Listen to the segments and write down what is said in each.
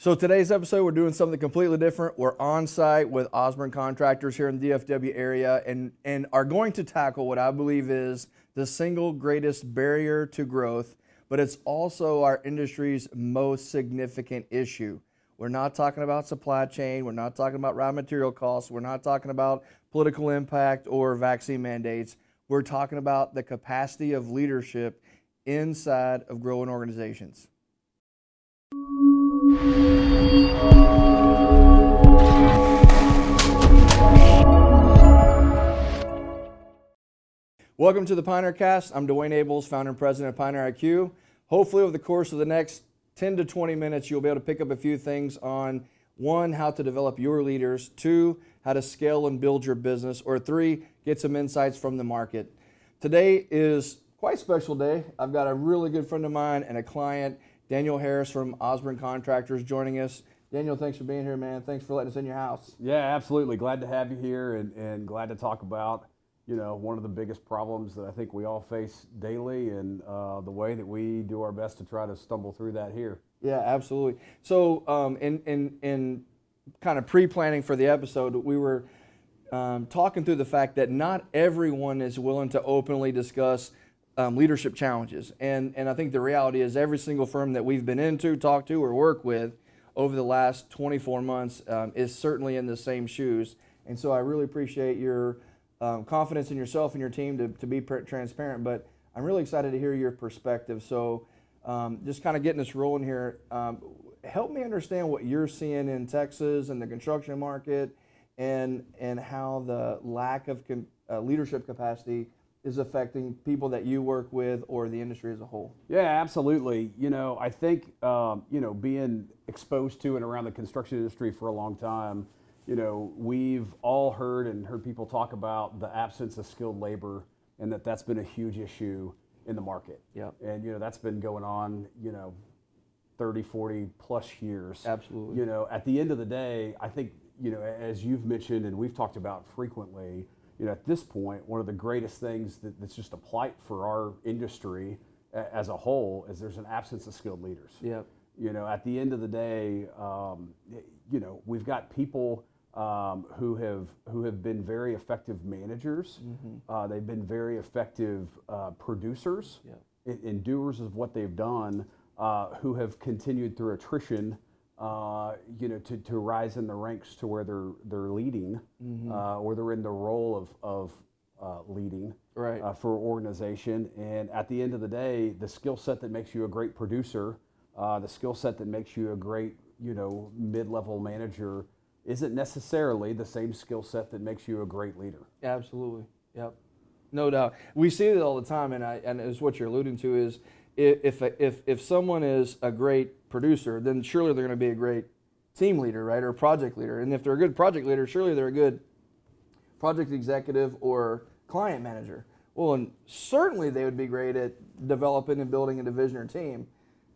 So today's episode, we're doing something completely different. We're on site with Osburn Contractors here in the DFW area, and and are going to tackle what I believe is the single greatest barrier to growth, but it's also our industry's most significant issue. We're not talking about supply chain. We're not talking about raw material costs. We're not talking about political impact or vaccine mandates. We're talking about the capacity of leadership inside of growing organizations. Welcome to the PioneerCast. I'm Dewayne Ables, founder and president of Pioneer IQ. Hopefully, over the course of the next 10 to 20 minutes, you'll be able to pick up a few things on one, how to develop your leaders, two, how to scale and build your business, or three, get some insights from the market. Today is quite a special day. I've got a really good friend of mine and a client Daniel Harris from Osburn Contractors joining us. Daniel, thanks for being here, man. Thanks for letting us in your house. Yeah, absolutely. Glad to have you here and, and glad to talk about, you know, one of the biggest problems that I think we all face daily and uh, the way that we do our best to try to stumble through that here. Yeah, absolutely. So, um, in, in, in kind of pre planning for the episode, we were um, talking through the fact that not everyone is willing to openly discuss um, leadership challenges. And, and I think the reality is every single firm that we've been into, talked to, or worked with over the last 24 months um, is certainly in the same shoes. And so I really appreciate your um, confidence in yourself and your team to, to be transparent. But I'm really excited to hear your perspective. So um, just kind of getting this rolling here, um, help me understand what you're seeing in Texas and the construction market and, and how the lack of uh, leadership capacity is affecting people that you work with or the industry as a whole? Yeah, absolutely. You know, I think, um, you know, being exposed to and around the construction industry for a long time, you know, we've all heard and heard people talk about the absence of skilled labor and that that's been a huge issue in the market. Yeah. And, you know, that's been going on, you know, 30, 40 plus years. Absolutely. You know, at the end of the day, I think, you know, as you've mentioned and we've talked about frequently, you know, at this point, one of the greatest things that, that's just a plight for our industry as a whole is there's an absence of skilled leaders. Yep. You know, at the end of the day, um, you know, we've got people um, who have who have been very effective managers. Mm-hmm. Uh, they've been very effective uh, producers yep. doers of what they've done. Uh, who have continued through attrition uh, you know, to, to rise in the ranks to where they're they're leading, mm-hmm. uh, or they're in the role of of uh, leading right. Uh, for organization. And at the end of the day, the skill set that makes you a great producer, uh, the skill set that makes you a great you know mid level manager, isn't necessarily the same skill set that makes you a great leader. Absolutely. Yep. No doubt. We see it all the time, and I, and it's what you're alluding to is if if if someone is a great producer, then surely they're going to be a great team leader, right, or project leader. And if they're a good project leader, surely they're a good project executive or client manager. Well, and certainly they would be great at developing and building a division or team.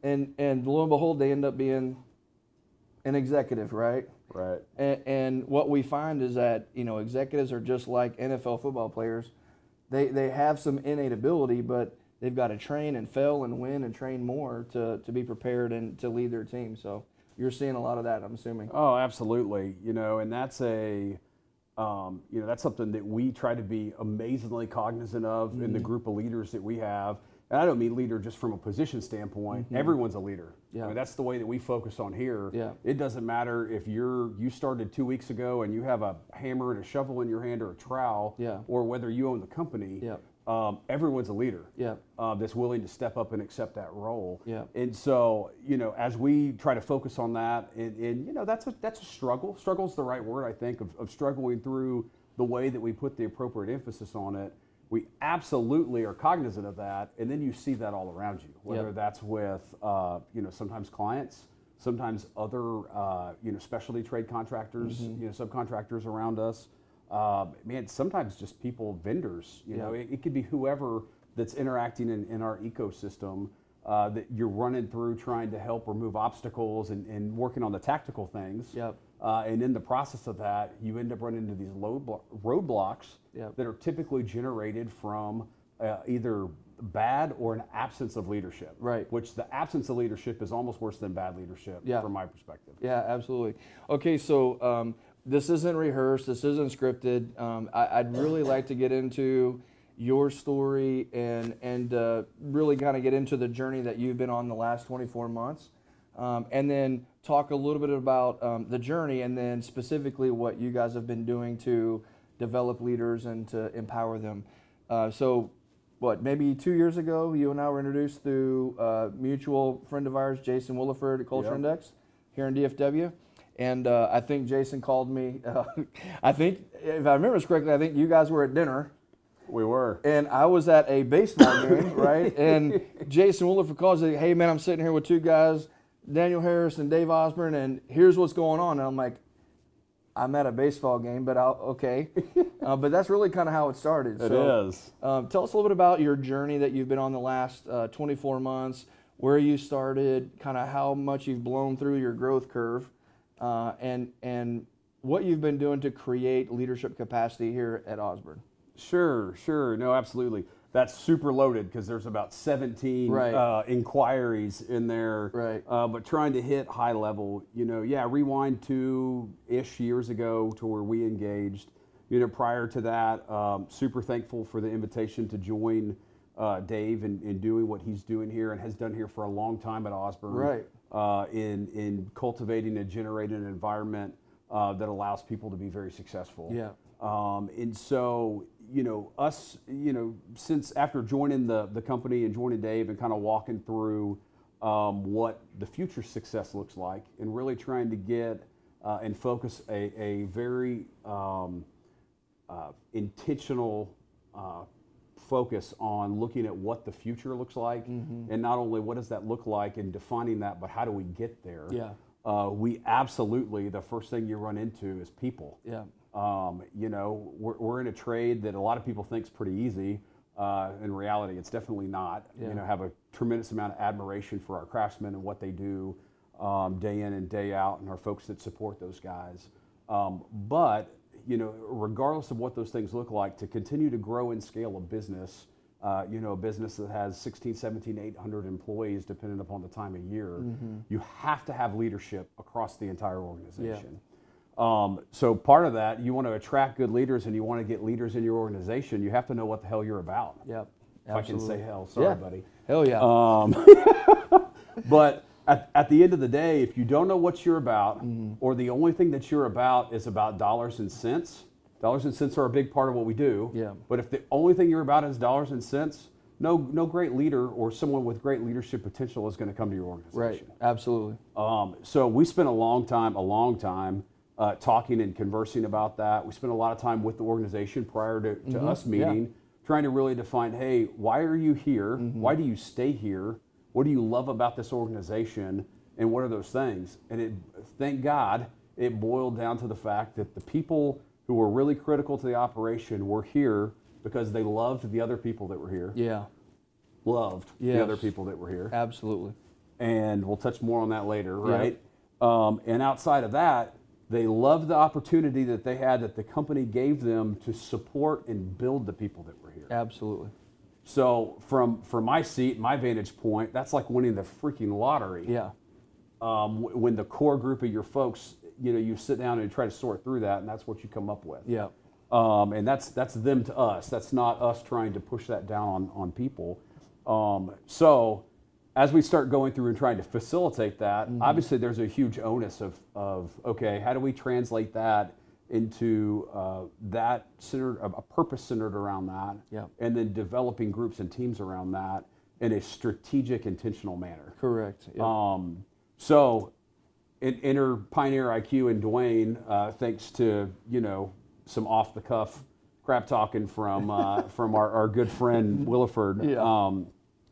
And and lo and behold, they end up being an executive, right? Right. And, and what we find is that you know executives are just like NFL football players. They they have some innate ability, but they've got to train and fail and win and train more to, to be prepared and to lead their team. So you're seeing a lot of that, I'm assuming. Oh, absolutely. You know, and that's a, um, you know, that's something that we try to be amazingly cognizant of mm-hmm. in the mm-hmm. group of leaders that we have. And I don't mean leader just from a position standpoint. Mm-hmm. Everyone's a leader. Yeah. I mean, that's the way that we focus on here. Yeah. It doesn't matter if you're you started two weeks ago and you have a hammer and a shovel in your hand or a trowel, yeah. or whether you own the company. Yeah um, everyone's a leader yeah. uh, that's willing to step up and accept that role. Yeah. And so, you know, as we try to focus on that, and, and you know, that's a, that's a struggle. Struggle is the right word, I think, of, of struggling through the way that we put the appropriate emphasis on it. We absolutely are cognizant of that, and then you see that all around you, whether yep. that's with, uh, you know, sometimes clients, sometimes other, uh, you know, specialty trade contractors, mm-hmm. you know, subcontractors around us uh, man, sometimes just people, vendors, you yeah. know, it, it, could be whoever that's interacting in, in our ecosystem uh, that you're running through trying to help remove obstacles and, and working on the tactical things. Yep. Uh, and in the process of that, you end up running into these roadblocks yep. that are typically generated from uh, either bad or an absence of leadership. Right. Which the absence of leadership is almost worse than bad leadership Yeah. from my perspective. Yeah, absolutely. Okay, so um, this isn't rehearsed. This isn't scripted. Um, I, I'd really like to get into your story and and uh, really kind of get into the journey that you've been on the last 24 months, um, and then talk a little bit about um, the journey and then specifically what you guys have been doing to develop leaders and to empower them. Uh, so, what maybe two years ago, you and I were introduced through a mutual friend of ours, Jason Williford at Culture Yep. Index here in DFW. And uh, I think Jason called me. Uh, I think, if I remember correctly, I think you guys were at dinner, We were. and I was at a baseball game, right? And Jason Williford calls me, "Hey man, I'm sitting here with two guys, Daniel Harris and Dave Osburn, and here's what's going on." And I'm like, "I'm at a baseball game, but I'll, okay." uh, but that's really kind of how it started. It so, is. um, tell us a little bit about your journey that you've been on the last uh, 24 months, where you started, kind of how much you've blown through your growth curve, uh, and and what you've been doing to create leadership capacity here at Osburn. Sure, sure. No, absolutely. That's super loaded because there's about 17 Right. uh, inquiries in there. Right. Uh, but trying to hit high level, you know, yeah, rewind two ish years ago to where we engaged. You know, prior to that, um, super thankful for the invitation to join uh, Dave in, in doing what he's doing here and has done here for a long time at Osburn. Right. Uh, in, in cultivating and generating an environment uh, that allows people to be very successful. Yeah. Um, and so, you know, us, you know, since after joining the, the company and joining Dave and kind of walking through um, what the future success looks like and really trying to get uh, and focus a, a very um, uh, intentional uh, focus on looking at what the future looks like and not only what does that look like and defining that, but how do we get there? Yeah. Uh, we absolutely, the first thing you run into is people. Yeah. Um, you know, we're, we're in a trade that a lot of people think is pretty easy. Uh, in reality, it's definitely not. Yeah. You know, have a tremendous amount of admiration for our craftsmen and what they do um, day in and day out, and our folks that support those guys. Um, but you know, regardless of what those things look like, to continue to grow and scale a business, uh, you know, a business that has 16, 17, 800 employees, depending upon the time of year, you have to have leadership across the entire organization. Um, so part of that, you want to attract good leaders and you want to get leaders in your organization. You have to know what the hell you're about. Yep. If I can say hell, sorry, Yeah. buddy. Hell yeah. Um, but at, at the end of the day, if you don't know what you're about, Mm-hmm. or the only thing that you're about is about dollars and cents, dollars and cents are a big part of what we do. Yeah. But if the only thing you're about is dollars and cents, no, no great leader or someone with great leadership potential is going to come to your organization. right. Absolutely. Um, so we spent a long time, a long time, uh, talking and conversing about that. We spent a lot of time with the organization prior to, to us Mm-hmm. yeah. meeting, trying to really define, hey, why are you here? Mm-hmm. Why do you stay here? What do you love about this organization? And what are those things? And it, thank God, it boiled down to the fact that the people who were really critical to the operation were here because they loved the other people that were here, Yeah. loved Yes. the other people that were here Absolutely. and we'll touch more on that later, right? Um, and outside of that, they loved the opportunity that they had that the company gave them to support and build the people that were here. Absolutely. So from from my seat, my vantage point, that's like winning the freaking lottery. Yeah. Um, when the core group of your folks, you know, you sit down and try to sort through that, and that's what you come up with. Yeah. Um, and that's that's them to us. That's not us trying to push that down on, on people. Um, so as we start going through and trying to facilitate that, Mm-hmm. obviously there's a huge onus of, of okay, how do we translate that into uh, that centered a purpose centered around that, Yeah. and then developing groups and teams around that in a strategic, intentional manner. Correct. Um, so, in, enter Pioneer IQ and Dewayne, uh, thanks to you know some off the cuff crap talking from uh, from our, our good friend Williford. Yeah. Um,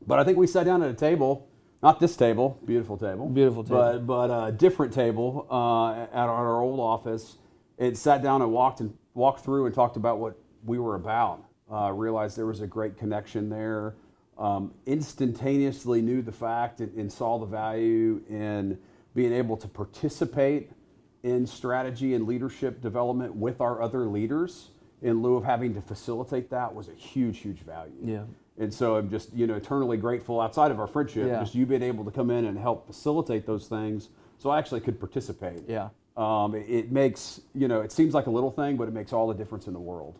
but I think we sat down at a table, not this table, beautiful table, Beautiful table. but but a different table uh, at our old office. It sat down and walked and walked through and talked about what we were about. Uh, realized there was a great connection there. Um, instantaneously knew the fact and, and saw the value in being able to participate in strategy and leadership development with our other leaders in lieu of having to facilitate that was a huge, huge value. Yeah. And so I'm just you know eternally grateful outside of our friendship, Yeah. just you being able to come in and help facilitate those things, so I actually could participate. Yeah. Um, it, it makes you know it seems like a little thing, but it makes all the difference in the world.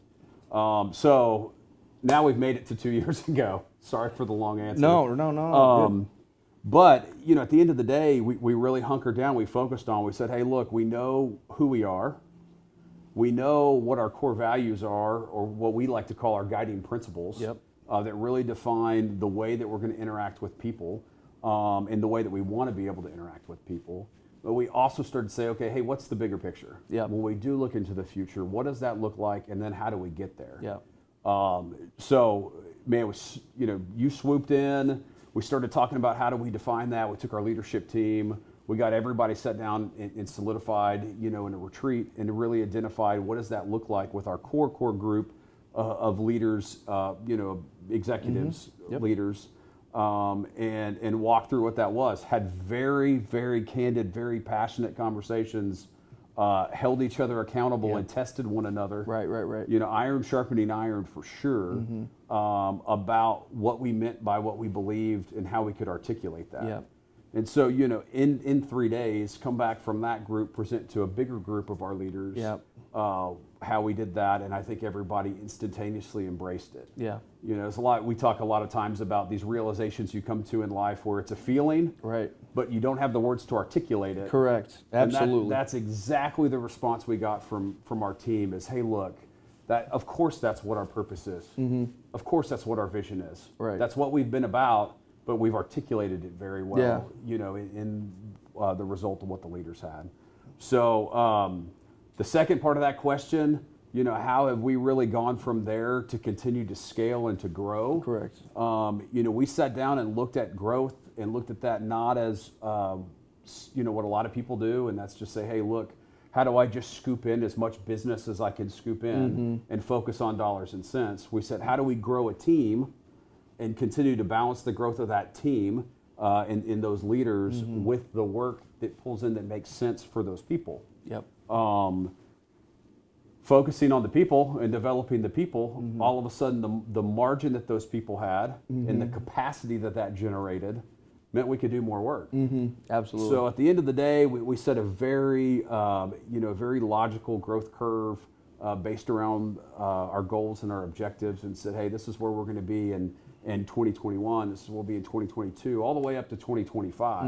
Um, so now we've made it to two years ago. Sorry for the long answer. No, no, no. no. Um, but you know, at the end of the day, we, we really hunkered down. We focused on. We said, "Hey, look, we know who we are. We know what our core values are, or what we like to call our guiding principles, Yep. uh, that really define the way that we're going to interact with people, um, and the way that we want to be able to interact with people." But we also started to say, "Okay, hey, what's the bigger picture? Yeah. When we do look into the future, what does that look like, and then how do we get there?" Yeah. Um, so, man, it was you know you swooped in. We started talking about how do we define that. We took our leadership team. We got everybody set down and, and solidified, you know, in a retreat, and really identified what does that look like with our core core group uh, of leaders, uh, you know, executives, Mm-hmm. Yep. leaders, um, and and walk through what that was. Had very very candid, very passionate conversations. Uh, held each other accountable and tested one another Right, right, right. you know, iron sharpening iron for sure, Mm-hmm. um, about what we meant by what we believed and how we could articulate that. And so, you know, in, in three days, come back from that group, present to a bigger group of our leaders Yep. Uh, how we did that, and I think everybody instantaneously embraced it. Yeah. You know, it's a lot. We talk a lot of times about these realizations you come to in life where it's a feeling, Right. but you don't have the words to articulate it. Correct. And that- Absolutely. that's exactly the response we got from from our team. Is hey, look, that of course that's what our purpose is. Of course that's what our vision is. Mm-hmm. Right. That's what we've been about, but we've articulated it very well. Yeah. You know, in, in uh, the result of what the leaders had. So um, the second part of that question, you know, how have we really gone from there to continue to scale and to grow? Correct. Um, you know, we sat down and looked at growth and looked at that not as, um, you know, what a lot of people do, and that's just say, hey, look, how do I just scoop in as much business as I can scoop in and focus on dollars and cents? We said, how do we grow a team and continue to balance the growth of that team uh, and, and those leaders with the work that pulls in that makes sense for those people? Yep. Um, focusing on the people and developing the people, Mm-hmm. all of a sudden the, the margin that those people had and the capacity that that generated meant we could do more work. Mm-hmm. Absolutely. So at the end of the day, we, we set a very, um, you know, very logical growth curve uh, based around uh, our goals and our objectives, and said, hey, this is where we're going to be in in 2021. This is we'll be in 2022, all the way up to 2025.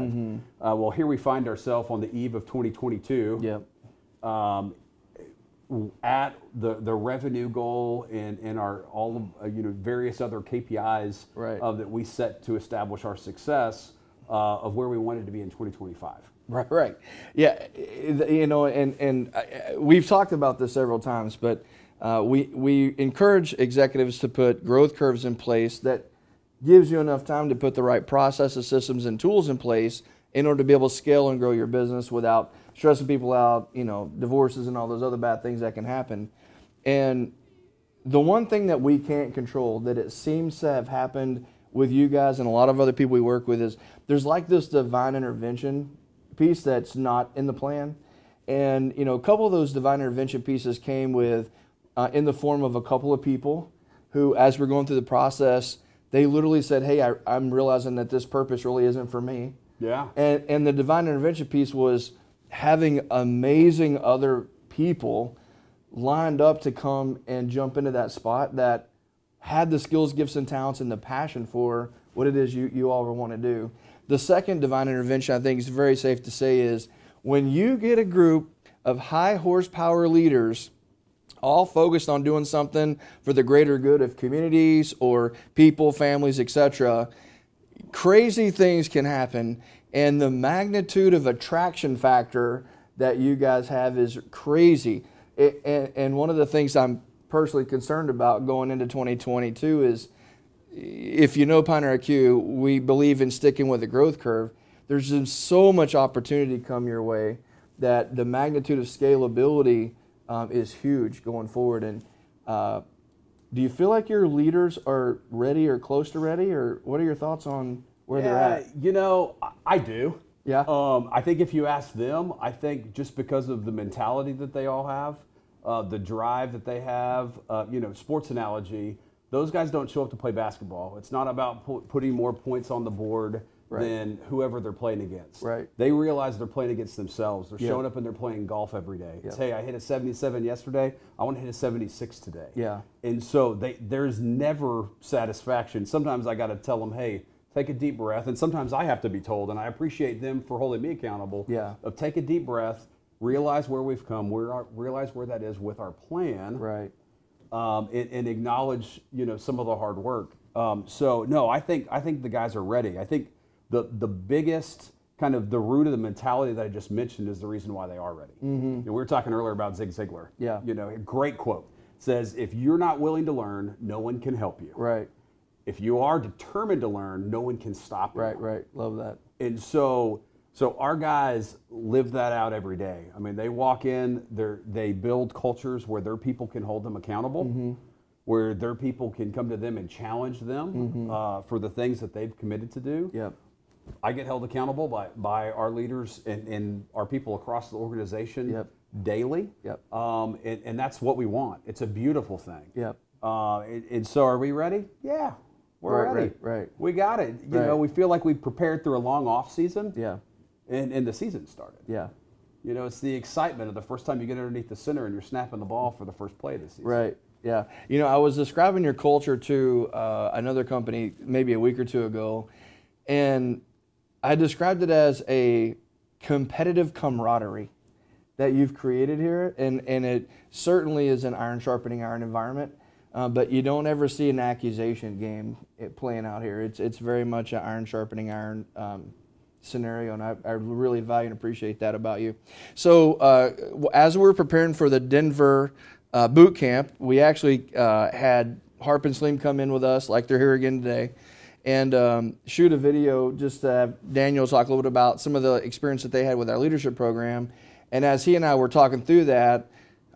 Uh, well, here we find ourselves on the eve of 2022 yep. Um, at the, the revenue goal and, and our all of uh, you know various other KPIs Right. of that we set to establish our success uh, of where we wanted to be in 2025. Right, right. Yeah, you know, and and I- we've talked about this several times, but uh, we we encourage executives to put growth curves in place that gives you enough time to put the right processes, systems, and tools in place in order to be able to scale and grow your business without stressing people out, you know, divorces and all those other bad things that can happen. And the one thing that we can't control that it seems to have happened with you guys and a lot of other people we work with is there's like this divine intervention piece that's not in the plan and you know a couple of those divine intervention pieces came with uh, in the form of a couple of people who as we're going through the process they literally said hey I, i'm realizing that this purpose really isn't for me Yeah. and, and the divine intervention piece was having amazing other people lined up to come and jump into that spot that had the skills, gifts, and talents and the passion for what it is you, you all want to do. The second divine intervention, I think is very safe to say, is when you get a group of high horsepower leaders all focused on doing something for the greater good of communities or people, families, etc crazy things can happen and the magnitude of attraction factor that you guys have is crazy. It- and, and one of the things i'm personally concerned about going into 2022 is if you know pioneer iq we believe in sticking with the growth curve. There's just so much opportunity come your way that the magnitude of scalability um, is huge going forward. And uh, do you feel like your leaders are ready or close to ready, or what are your thoughts on where they're at? You know, I- do. Yeah. Um, I think if you ask them, I think just because of the mentality that they all have, uh, the drive that they have, uh, you know, sports analogy, those guys don't show up to play basketball. It's not about pu- putting more points on the board Right. than whoever they're playing against. Right. They realize they're playing against themselves. They're Yeah. showing up and they're playing golf every day. It's, hey, I hit a 77 yesterday. I want to hit a 76 today. Yeah. And so they, there's never satisfaction. Sometimes I got to tell them, hey, take a deep breath. And sometimes I have to be told, and I appreciate them for holding me accountable. Yeah. Of take a deep breath, realize where we've come, where realize where that is with our plan, Right. um, and, and acknowledge you know some of the hard work. Um, so no, I think I think the guys are ready. I think the the biggest kind of the root of the mentality that I just mentioned is the reason why they are ready. Mm-hmm. we were talking earlier about Zig Ziglar. Yeah. You know, a great quote says, "If you're not willing to learn, no one can help you. Right. If you are determined to learn, no one can stop you." Right. Right. Love that. and so so our guys live that out every day. I mean, they walk in, they they build cultures where their people can hold them accountable, where their people can come to them and challenge them uh, for the things that they've committed to do. Yep. I get held accountable by, by our leaders and, and our people across the organization Yep. daily. Yep. Um, and, and that's what we want. It's a beautiful thing. Yep. Uh, and, and so are we ready? Yeah, we're Right, ready. right, right. We got it. You Right. know, we feel like we prepared through a long off season Yeah. and, and the season started. Yeah. You know, it's the excitement of the first time you get underneath the center and you're snapping the ball for the first play of the season. Right. Yeah. You know, I was describing your culture to uh, another company maybe a week or two ago, and I described it as a competitive camaraderie that you've created here, and and it certainly is an iron sharpening iron environment. Uh, but you don't ever see an accusation game playing out here. It's it's very much an iron sharpening iron um, scenario, and I, I really value and appreciate that about you. So uh, as we're preparing for the Denver uh, boot camp, we actually uh, had Harp and Slim come in with us, like they're here again today, and um, shoot a video just to have Daniel talk a little bit about some of the experience that they had with our leadership program. And as he and I were talking through that,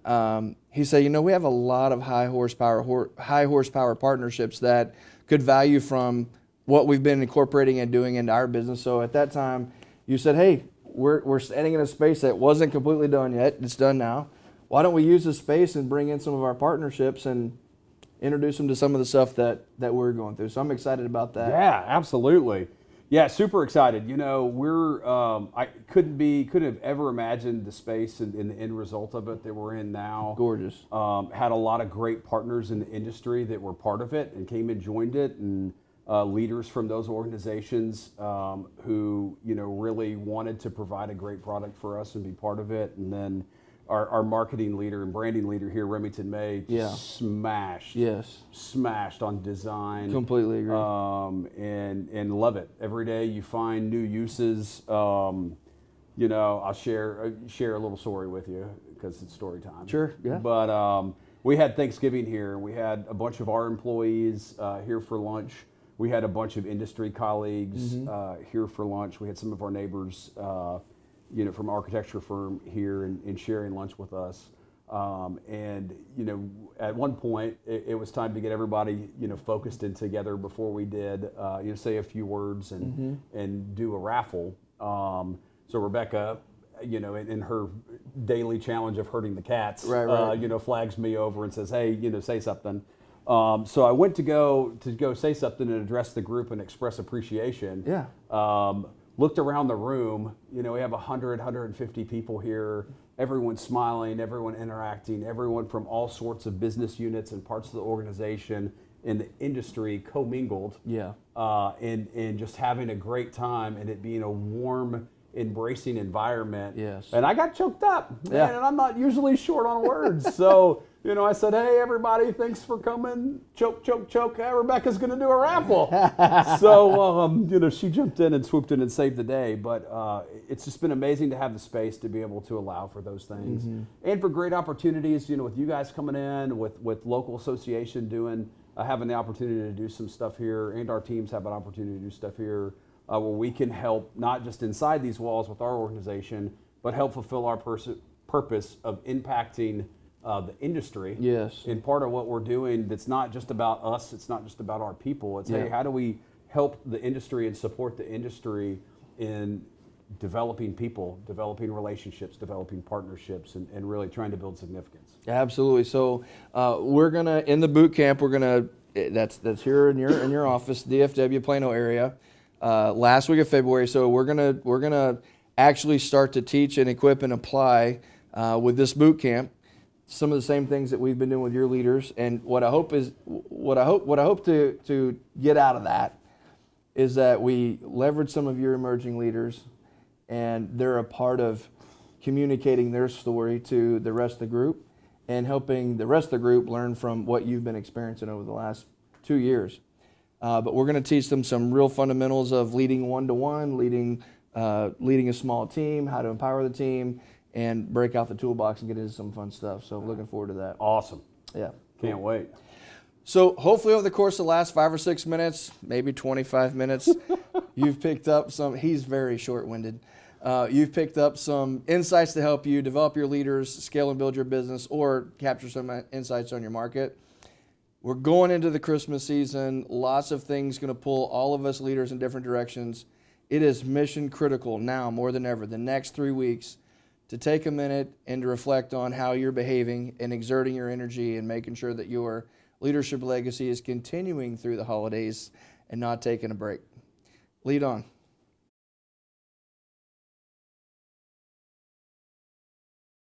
um, he said, you know, we have a lot of high horsepower, hor- high horsepower partnerships that could value from what we've been incorporating and doing into our business. So at that time, you said, hey, we're, we're standing in a space that wasn't completely done yet. It's done now. Why don't we use this space and bring in some of our partnerships and introduce them to some of the stuff that, that we're going through? So I'm excited about that. Yeah, absolutely. Yeah, super excited. You know, we're um, I couldn't be couldn't have ever imagined the space and, and the end result of it that we're in now. Gorgeous. Um, had a lot of great partners in the industry that were part of it and came and joined it, and uh, leaders from those organizations um, who you know really wanted to provide a great product for us and be part of it, and then. Our, our marketing leader and branding leader here, Remington May, Yeah. smashed, Yes. smashed on design Completely agree. um, and and love it. Every day you find new uses. Um, you know, I'll share uh, share a little story with you because it's story time. Sure, yeah. But um, we had Thanksgiving here. We had a bunch of our employees uh, here for lunch. We had a bunch of industry colleagues Mm-hmm. uh, here for lunch. We had some of our neighbors, uh, you know, from architecture firm here and, and sharing lunch with us. Um, and you know, at one point, it, it was time to get everybody you know focused and together before we did uh, you know say a few words and Mm-hmm. and do a raffle. Um, so Rebecca, you know, in, in her daily challenge of herding the cats, Right, Uh, you know, flags me over and says, "Hey, you know, say something." Um, so I went to go to go say something and address the group and express appreciation. Yeah. Um, looked around the room. You know, we have 100, 150 people here. everyone smiling, everyone interacting, everyone from all sorts of business units and parts of the organization in the industry commingled. Yeah. Uh, and, and just having a great time and it being a warm, embracing environment. Yes. And I got choked up. Man, Yeah. and I'm not usually short on words. so, you know, I said, hey, everybody, thanks for coming. Choke, choke, choke. Hey, Rebecca's going to do a raffle. so, um, you know, she jumped in and swooped in and saved the day. But uh, it's just been amazing to have the space to be able to allow for those things and for great opportunities, you know, with you guys coming in, with, with local association doing, uh, having the opportunity to do some stuff here, and our teams have an opportunity to do stuff here uh, where we can help not just inside these walls with our organization, but help fulfill our pers- purpose of impacting uh, the industry. Yes. And part of what we're doing that's not just about us, it's not just about our people. It's hey, how do we help the industry and support the industry in developing people, developing relationships, developing partnerships, and, and really trying to build significance. Absolutely. So uh, we're gonna in the boot camp. We're gonna eh, that's that's here in your in your office, DFW Plano area. Uh, last week of February, so we're gonna we're gonna actually start to teach and equip and apply uh, with this boot camp some of the same things that we've been doing with your leaders. And what I hope is what I hope what I hope to to get out of that is that we leverage some of your emerging leaders, and they're a part of communicating their story to the rest of the group and helping the rest of the group learn from what you've been experiencing over the last two years. Uh, but we're going to teach them some real fundamentals of leading one to one, leading uh, leading a small team, how to empower the team, and break out the toolbox and get into some fun stuff. So looking forward to that. Awesome. Yeah. Can't wait. So hopefully over the course of the last five or six minutes, maybe 25 minutes, you've picked up some. He's very short-winded. Uh, you've picked up some insights to help you develop your leaders, scale and build your business, or capture some insights on your market. We're going into the Christmas season. Lots of things going to pull all of us leaders in different directions. It is mission critical now more than ever. The next three weeks to take a minute and to reflect on how you're behaving and exerting your energy and making sure that your leadership legacy is continuing through the holidays and not taking a break. Lead on.